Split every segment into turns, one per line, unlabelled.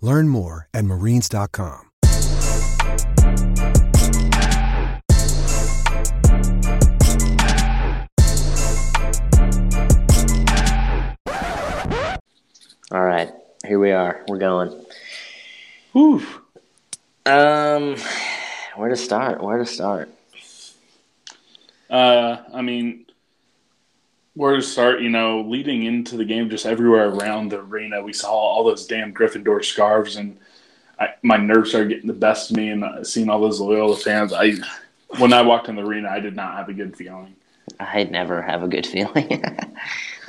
Learn more at marines.com.
All right, here we are. We're going.
Whew.
Um, where to start? Where to start?
Uh, I mean, where to start? You know, leading into the game, just everywhere around the arena, we saw all those damn Gryffindor scarves, and I, my nerves started getting the best of me. And uh, seeing all those Loyola fans, I when I walked in the arena, I did not have a good feeling.
I never have a good feeling. um,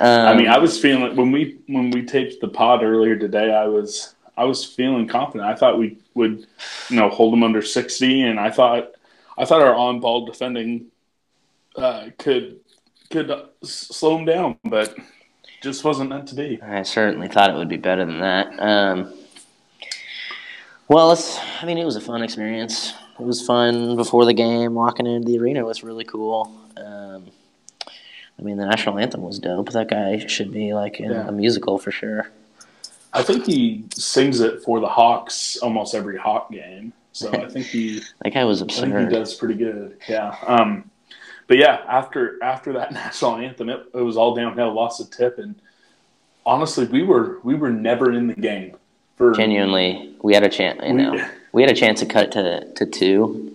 I mean, I was feeling when we when we taped the pod earlier today. I was I was feeling confident. I thought we would, you know, hold them under sixty, and I thought I thought our on ball defending uh, could could uh, slow him down, but just wasn't meant to be.
I certainly thought it would be better than that. Um, well, it's, I mean, it was a fun experience. It was fun before the game. Walking into the arena was really cool. Um, I mean, the national anthem was dope. That guy should be like in
Yeah.
a musical for sure.
I think he sings it for the Hawks almost every Hawk game. So I think he
That guy was
I think he does pretty good. Yeah. Um, but yeah, after after that national anthem, it, it was all downhill. Lost a tip, and honestly, we were we were never in the game. For
Genuinely, we had a chance. You
We-
know, we had a chance to cut to to two,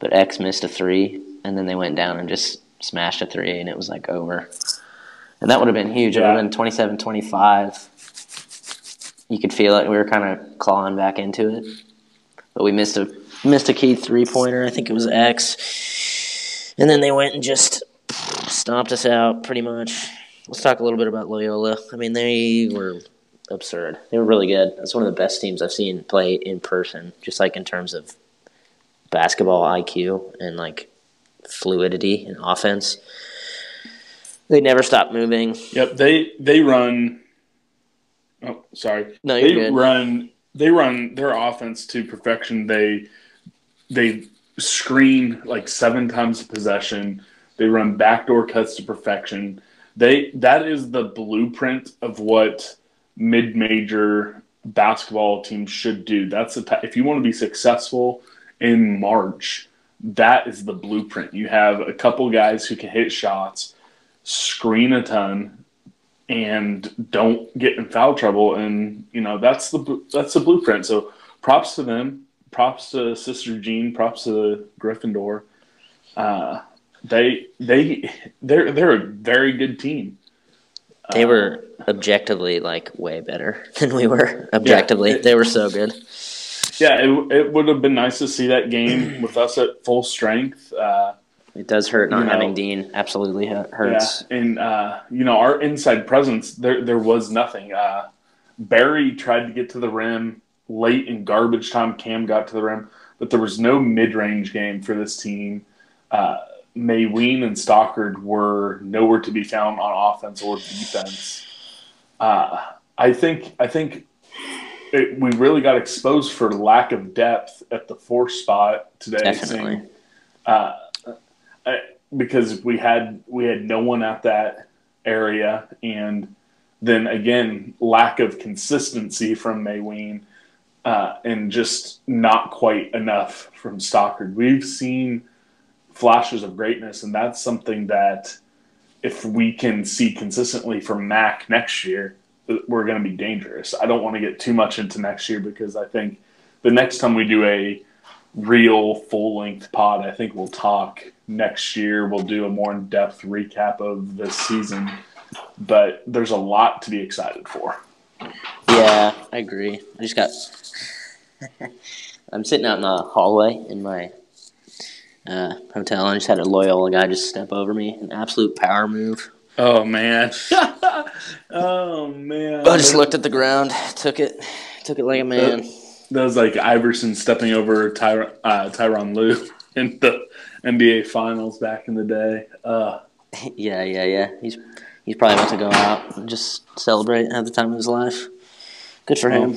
but X missed a three, and then they went down and just smashed a three, and it was like over. And that would have been huge. It would have been 27-25. You could feel it. We were kind of clawing back into it, but we missed a missed a key three pointer. I think it was X, and then they went and just stomped us out pretty much. Let's talk a little bit about Loyola. I mean, they were absurd. They were really good. That's one of the best teams I've seen play in person, just like in terms of basketball IQ and like fluidity and offense. They never stop moving.
Yep, they they run. Oh, sorry.
No, you're
they
good.
run. They run their offense to perfection. They they screen like seven times a possession. They run backdoor cuts to perfection. They that is the blueprint of what mid-major basketball teams should do. That's the if you want to be successful in March, that is the blueprint. You have a couple guys who can hit shots, screen a ton, and don't get in foul trouble. And you know that's the that's the blueprint. So props to them. Props to Sister Jean. Props to Gryffindor. Uh, they they they're they're a very good team.
They were objectively like way better than we were. Objectively,
it-
they were so good.
Yeah, it, it would have been nice to see that game with us at full strength. Uh,
It does hurt not
You know,
having Dean. Absolutely hu-
yeah,
hurts.
and uh, you know our inside presence there there was nothing. Uh, Barry tried to get to the rim late in garbage time. Cam got to the rim, but there was no mid range game for this team. Uh, Mawien and Stockard were nowhere to be found on offense or defense. Uh, I think I think it, we really got exposed for lack of depth at the four spot today.
Definitely.
seeing, uh, I- because we had we had no one at that area, and then again lack of consistency from Mawien, uh, and just not quite enough from Stockard. We've seen flashes of greatness, and that's something that if we can see consistently from Mac next year, we're going to be dangerous. I don't want to get too much into next year because I think the next time we do a real full length pod. I think we'll talk next year. We'll do a more in depth recap of this season. But there's a lot to be excited for.
Yeah, I agree. I just got. I'm sitting out in the hallway in my uh, hotel, and I just had a Loyola guy just step over me. An absolute power move.
Oh man. oh man.
I just looked at the ground, took it, took it like a man.
That was like Iverson stepping over Ty- uh, Tyronn Lue in the NBA Finals back in the day. Uh,
yeah, yeah, yeah. He's he's probably about to go out and just celebrate have the time of his life. Good for him.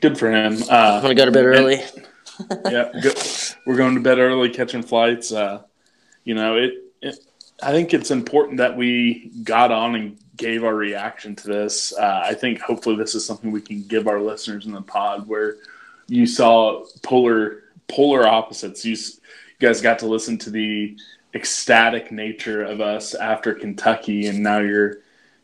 good for him. Uh,
I'm gonna go to bed early.
yeah, good. we're going to bed early, catching flights. Uh, you know, it, it. I think it's important that we got on and gave our reaction to this. Uh, I think hopefully this is something we can give our listeners in the pod where you saw polar polar opposites. You, you guys got to listen to the ecstatic nature of us after Kentucky, and now you're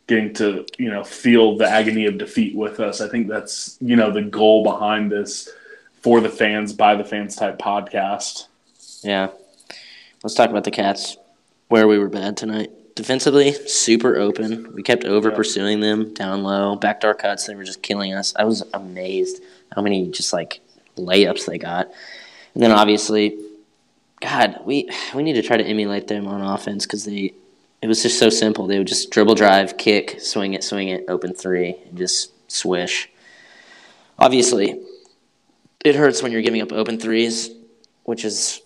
getting to you know feel the agony of defeat with us. I think that's you know the goal behind this for the fans by the fans type podcast.
Yeah, let's talk about the Cats. Where we were bad tonight defensively, super open. We kept over pursuing them down low, backdoor cuts. They were just killing us. I was amazed how many just like layups they got, and then obviously God, we we need to try to emulate them on offense because they it was just so simple. They would just dribble, drive, kick, swing it, swing it, open three, and just swish. Obviously, it hurts when you're giving up open threes, which is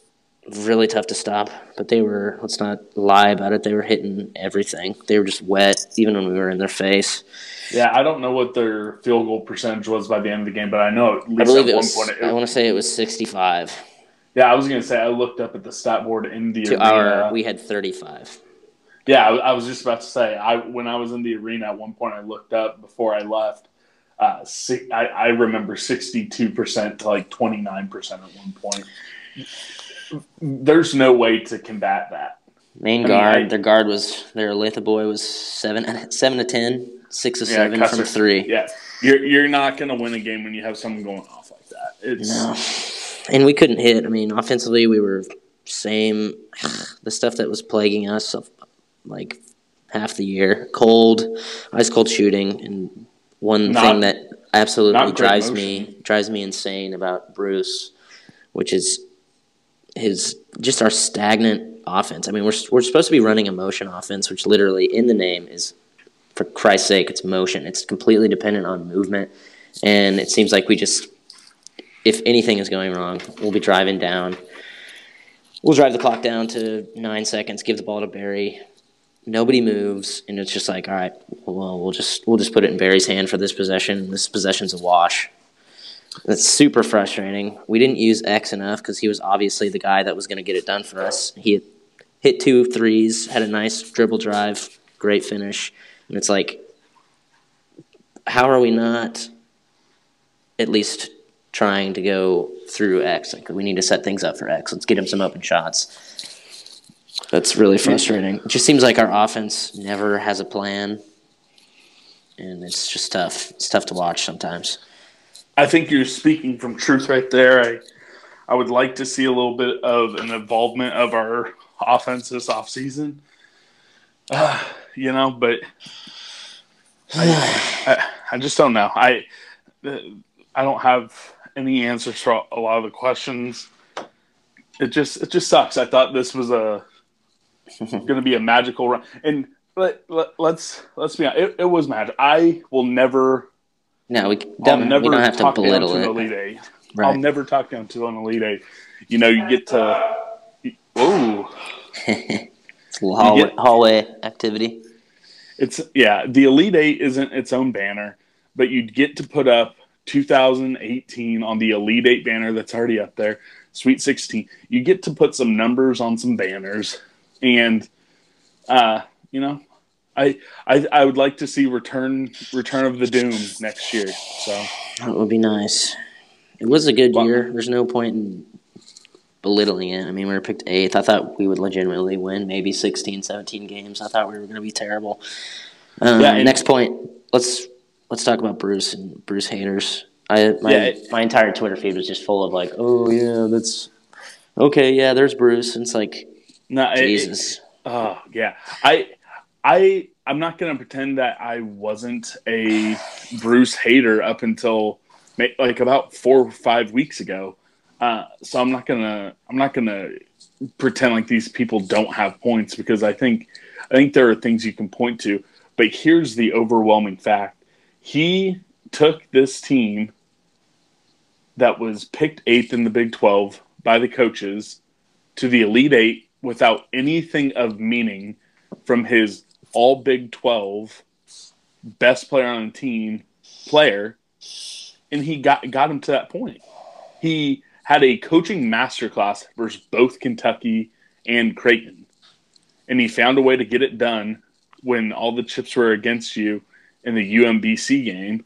really tough to stop. But they were let's not lie about it. They were hitting everything. They were just wet, even when we were in their face.
Yeah, I don't know what their field goal percentage was by the end of the game, but I know at least
I believe
at
it
one
was.
point. It,
I want to say it was 65.
Yeah, I was gonna say I looked up at the stat board in the
To
arena.
our, we had 35.
Yeah, I, I was just about to say. I when I was in the arena at one point, I looked up before I left. Uh, si- I, I remember sixty-two percent to like twenty-nine percent at one point. There's no way to combat that.
Main
I mean,
guard,
I-
their guard was their Olathe boy was seven, seven to ten, six to
Yeah,
seven from three.
Yeah, you're you're not going to win a game when you have someone going off like that. It's
No, and we couldn't hit. I mean, offensively, we were same. The stuff that was plaguing us, like half the year, cold, ice cold shooting, and one
Not-
thing that absolutely drives
motion.
me drives me insane about Bruce, which is his just our stagnant offense. I mean, we're we're supposed to be running a motion offense, which literally in the name is, for Christ's sake, it's motion. It's completely dependent on movement, and it seems like we just, if anything is going wrong, we'll be driving down. We'll drive the clock down to nine seconds, give the ball to Barry. Nobody moves, and it's just like, all right, well, we'll just we'll just put it in Barry's hand for this possession. This possession's a wash. That's super frustrating. We didn't use X enough because he was obviously the guy that was going to get it done for us. He hit two threes, had a nice dribble drive, great finish, and it's like, how are we not at least trying to go through X? Like we need to set things up for X. Let's get him some open shots. That's really frustrating. It just seems like our offense never has a plan, and it's just tough. It's tough to watch sometimes.
I think you're speaking from truth right there. I I would like to see a little bit of an involvement of our offense this offseason. Uh, you know, but I, I, I just don't know. I I don't have any answers for a lot of the questions. It just it just sucks. I thought this was a going to be a magical run, and let, let, let's let's be honest. It, it was magic. I will never
No, we don't,
never
we don't have to
talk down
belittle
to an
it.
Elite Eight.
Right.
I'll never talk down to an Elite Eight. You know, you get to. Ooh,
It's a hallway,
get-
hallway activity.
it's yeah. The Elite Eight isn't its own banner, but you'd get to put up 2018 on the Elite Eight banner that's already up there. Sweet 16. You get to put some numbers on some banners, and uh, you know, I, I I would like to see return Return of the Doom next year. So
That would be nice. It was a good
Well-
year. There's no point in belittling it. I mean, we were picked eighth. I thought we would legitimately win maybe 16, 17 games. I thought we were going to be terrible. Um,
Yeah,
next point. Let's let's talk about Bruce and Bruce haters. I my
Yeah, it-
my entire Twitter feed was just full of like, oh yeah, that's okay. Yeah, there's Bruce. And it's like
No, it-
Jesus.
Oh yeah, I, I, I'm not gonna pretend that I wasn't a Bruce hater up until like about four or five weeks ago. Uh, so I'm not gonna, I'm not gonna pretend like these people don't have points because I think, I think there are things you can point to. But here's the overwhelming fact: he took this team that was picked eighth in the Big 12 by the coaches to the Elite Eight without anything of meaning from his all Big 12 best player on the team player, and he got got him to that point. He had a coaching masterclass versus both Kentucky and Creighton, and he found a way to get it done when all the chips were against you in the UMBC game.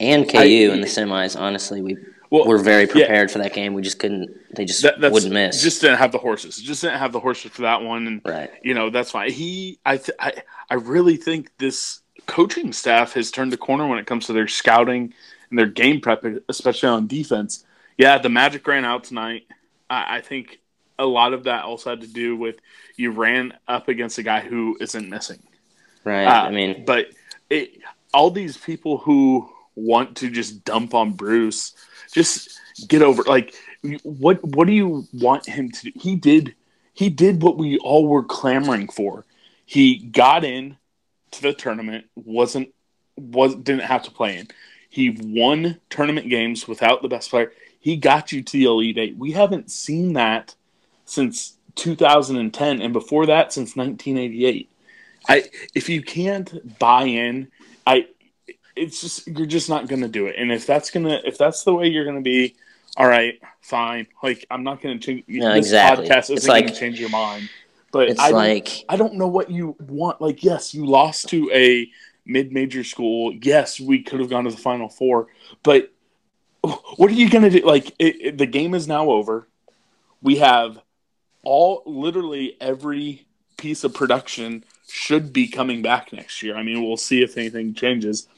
And KU
I-
in the semis, honestly, we
Well,
were very
yeah.
prepared for that game. We just couldn't. They just
That,
wouldn't miss.
Just didn't have the horses. Just didn't have the horses for that one, and
right.
you know that's fine. He, I, th- I, I really think this coaching staff has turned the corner when it comes to their scouting and their game prep, especially on defense. Yeah, the Magic ran out tonight. I, I think a lot of that also had to do with you ran up against a guy who isn't missing.
Right.
Uh,
I mean,
but it, all these people who want to just dump on Bruce, just get over. Like, what what do you want him to do? He did he did what we all were clamoring for. He got in to the tournament, wasn't was didn't have to play in. He won tournament games without the best player. He got you to the Elite Eight. We haven't seen that since 2010, and before that, since 1988. I if you can't buy in, I it's just you're just not gonna do it. And if that's gonna if that's the way you're gonna be, all right, fine. Like I'm not gonna change.
No,
this
exactly.
podcast isn't
It's like-
gonna change your mind. But
it's
I don't,
like
I don't know what you want. Like, yes, you lost to a mid-major school. Yes, we could have gone to the Final Four, but what are you going to do? Like, it, it- the game is now over. We have all, literally every piece of production should be coming back next year. I mean, we'll see if anything changes.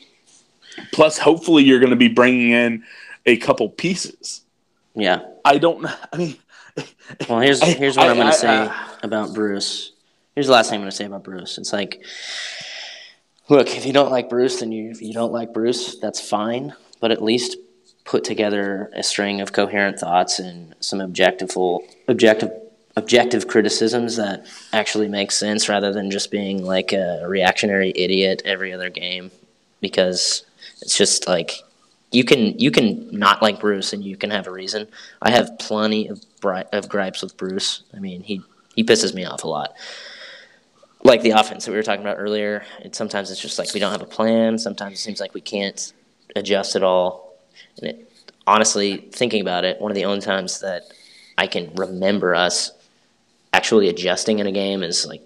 Plus, hopefully, you're going to be bringing in a couple pieces.
yeah.
I don't. I mean,
Well, here's
I-
here's what
I-
I, am going to say
uh,
about Bruce. Here's the last thing I'm going to say about Bruce. It's like, look, if you don't like Bruce, then you if you don't like Bruce, that's fine. But at least put together a string of coherent thoughts and some objective objective objective criticisms that actually make sense, rather than just being like a reactionary idiot every other game. Because it's just like you can you can not like Bruce and you can have a reason. I have plenty of bri- of gripes with Bruce. I mean, he he pisses me off a lot. Like the offense that we were talking about earlier, it sometimes it's just like we don't have a plan. Sometimes it seems like we can't adjust at all. And it, honestly, thinking about it, one of the only times that I can remember us actually adjusting in a game is like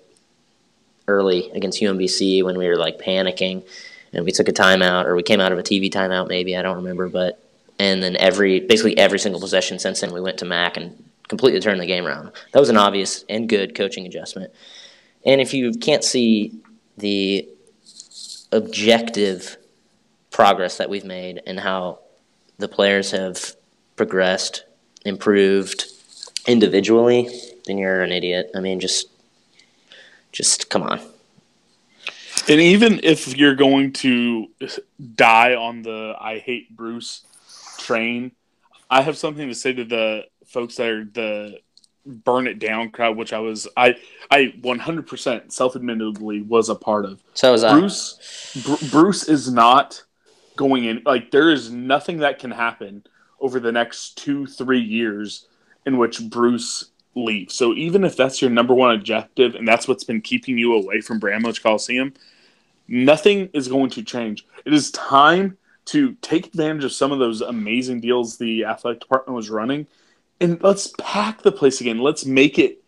early against UMBC when we were like panicking and we took a timeout or we came out of a TV timeout maybe I don't remember but and then every basically every single possession since then we went to Mac and completely turned the game around. That was an obvious and good coaching adjustment. And if you can't see the objective progress that we've made and how the players have progressed, improved individually, then you're an idiot. I mean just just come on.
And even if you're going to die on the I hate Bruce train, I have something to say to the folks that are the burn it down crowd, which I was I I 100% self-admittedly was a part of.
So was I.
Bruce Br- Bruce is not going in like there is nothing that can happen over the next 2 3 years in which Bruce leaves. So even if that's your number one objective and that's what's been keeping you away from Bramlage Coliseum, nothing is going to change. It is time to take advantage of some of those amazing deals the athletic department was running and let's pack the place again. Let's make it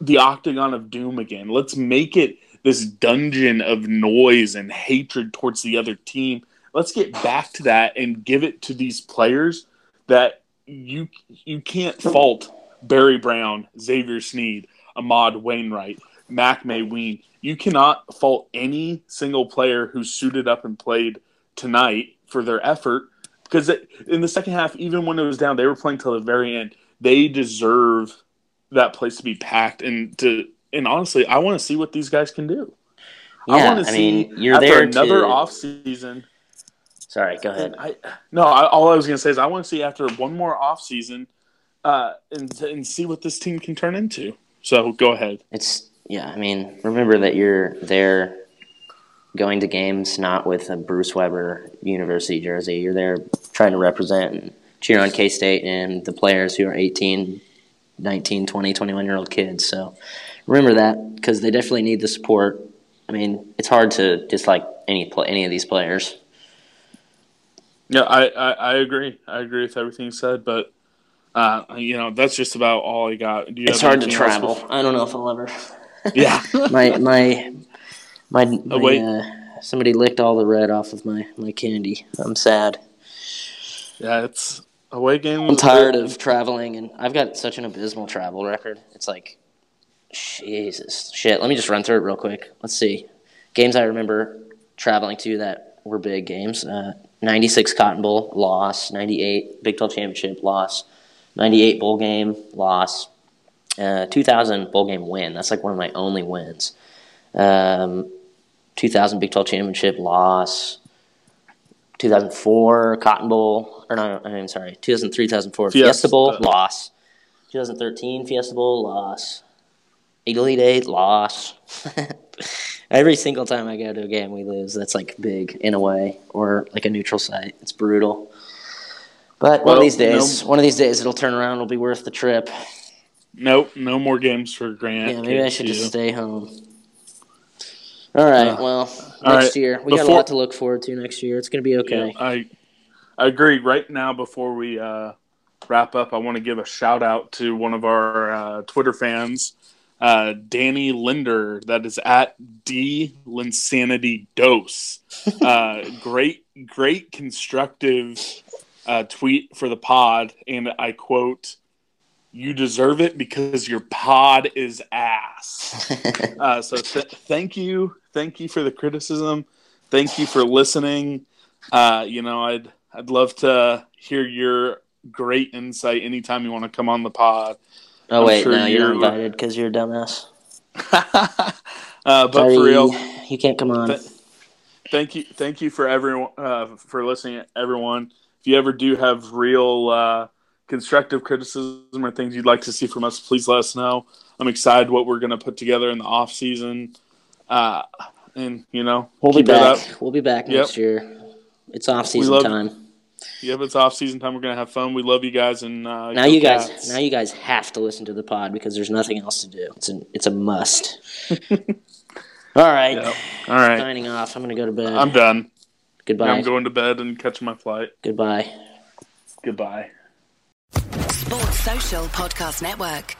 the octagon of doom again. Let's make it this dungeon of noise and hatred towards the other team. Let's get back to that and give it to these players that you you can't fault Barry Brown, Xavier Sneed, Amaad Wainright, Mac Mawien. You cannot fault any single player who suited up and played tonight for their effort because in the second half, even when it was down, they were playing till the very end. They deserve that place to be packed and to and honestly, I want to see what these guys can do.
Yeah,
I want to see
mean, you're
after
there
another
to-
off season.
Sorry, go ahead.
I no, I, all I was gonna say is I want to see after one more off season, uh, and and see what this team can turn into. So go ahead.
It's yeah. I mean, remember that you're there, going to games not with a Bruce Weber University jersey. You're there trying to represent and cheer on K State and the players who are 18, 19, 20, 21 year old kids. So remember that because they definitely need the support. I mean, it's hard to dislike any any of these players.
Yeah, I, I, I agree. I agree with everything you said, but uh, you know that's just about all I got. Do you
It's hard to travel.
before-
I don't know if I'll ever.
Yeah,
my my my, my
wait.
uh, somebody licked all the red off of my my candy. I'm sad.
yeah, it's away game.
I'm tired of traveling, and I've got such an abysmal travel record. It's like, Jesus, shit. Let me just run through it real quick. Let's see. Games I remember traveling to that were big games. Uh, 96 Cotton Bowl, loss. 98 Big 12 Championship, loss. 98 Bowl game, loss. Uh, 2000 Bowl game win. That's like one of my only wins. Um, 2000 Big 12 Championship, loss. 2004 Cotton Bowl, or no, I'm sorry, 2003, 2004 Fiesta,
Fiesta.
Bowl, loss. 2013 Fiesta Bowl, loss. Elite Eight, loss. Every single time I go to a game, we lose. That's like big in a way, or like a neutral site. It's brutal. But one of these days,
no-
one of these days, it'll turn around. It'll be worth the trip.
Nope, no more games for Grant.
Yeah, maybe I should
KSU.
just stay home. All right.
Uh,
well, next
right,
year we got a lot to look forward to next year. It's going to be okay.
Yeah, I I agree. Right now, before we uh, wrap up, I want to give a shout out to one of our uh, Twitter fans, uh, Danny Linder. That is at D Linsanity Dose. Uh, great, great constructive uh, tweet for the pod, and I quote. You deserve it because your pod is ass. Uh, so th- thank you, thank you for the criticism. Thank you for listening. Uh, you know, I'd I'd love to hear your great insight anytime you want to come on the pod.
oh
I'm
wait,
sure
no, you're
you're-
invited because you're a dumbass.
uh, but
Sorry,
for real,
you can't come on.
Th- thank you, thank you for everyone uh, for listening, everyone. If you ever do have real uh, constructive criticism or things you'd like to see from us, please let us know. I'm excited what we're going to put together in the off season, uh, and you know
we'll be
keep it up.
back. We'll be back
Yep.
next year. It's off season
love-
time.
Yep, it's off season time. We're gonna have fun. We love you guys, and uh,
Now you guys,
Cats.
now you guys have to listen to the pod because there's nothing else to do. It's a, it's a must. All right,
Yep. All right,
signing off. I'm gonna go to bed.
I'm done.
Goodbye.
I'm going to bed and catching my flight.
Goodbye.
Goodbye.
Sports Social Podcast Network.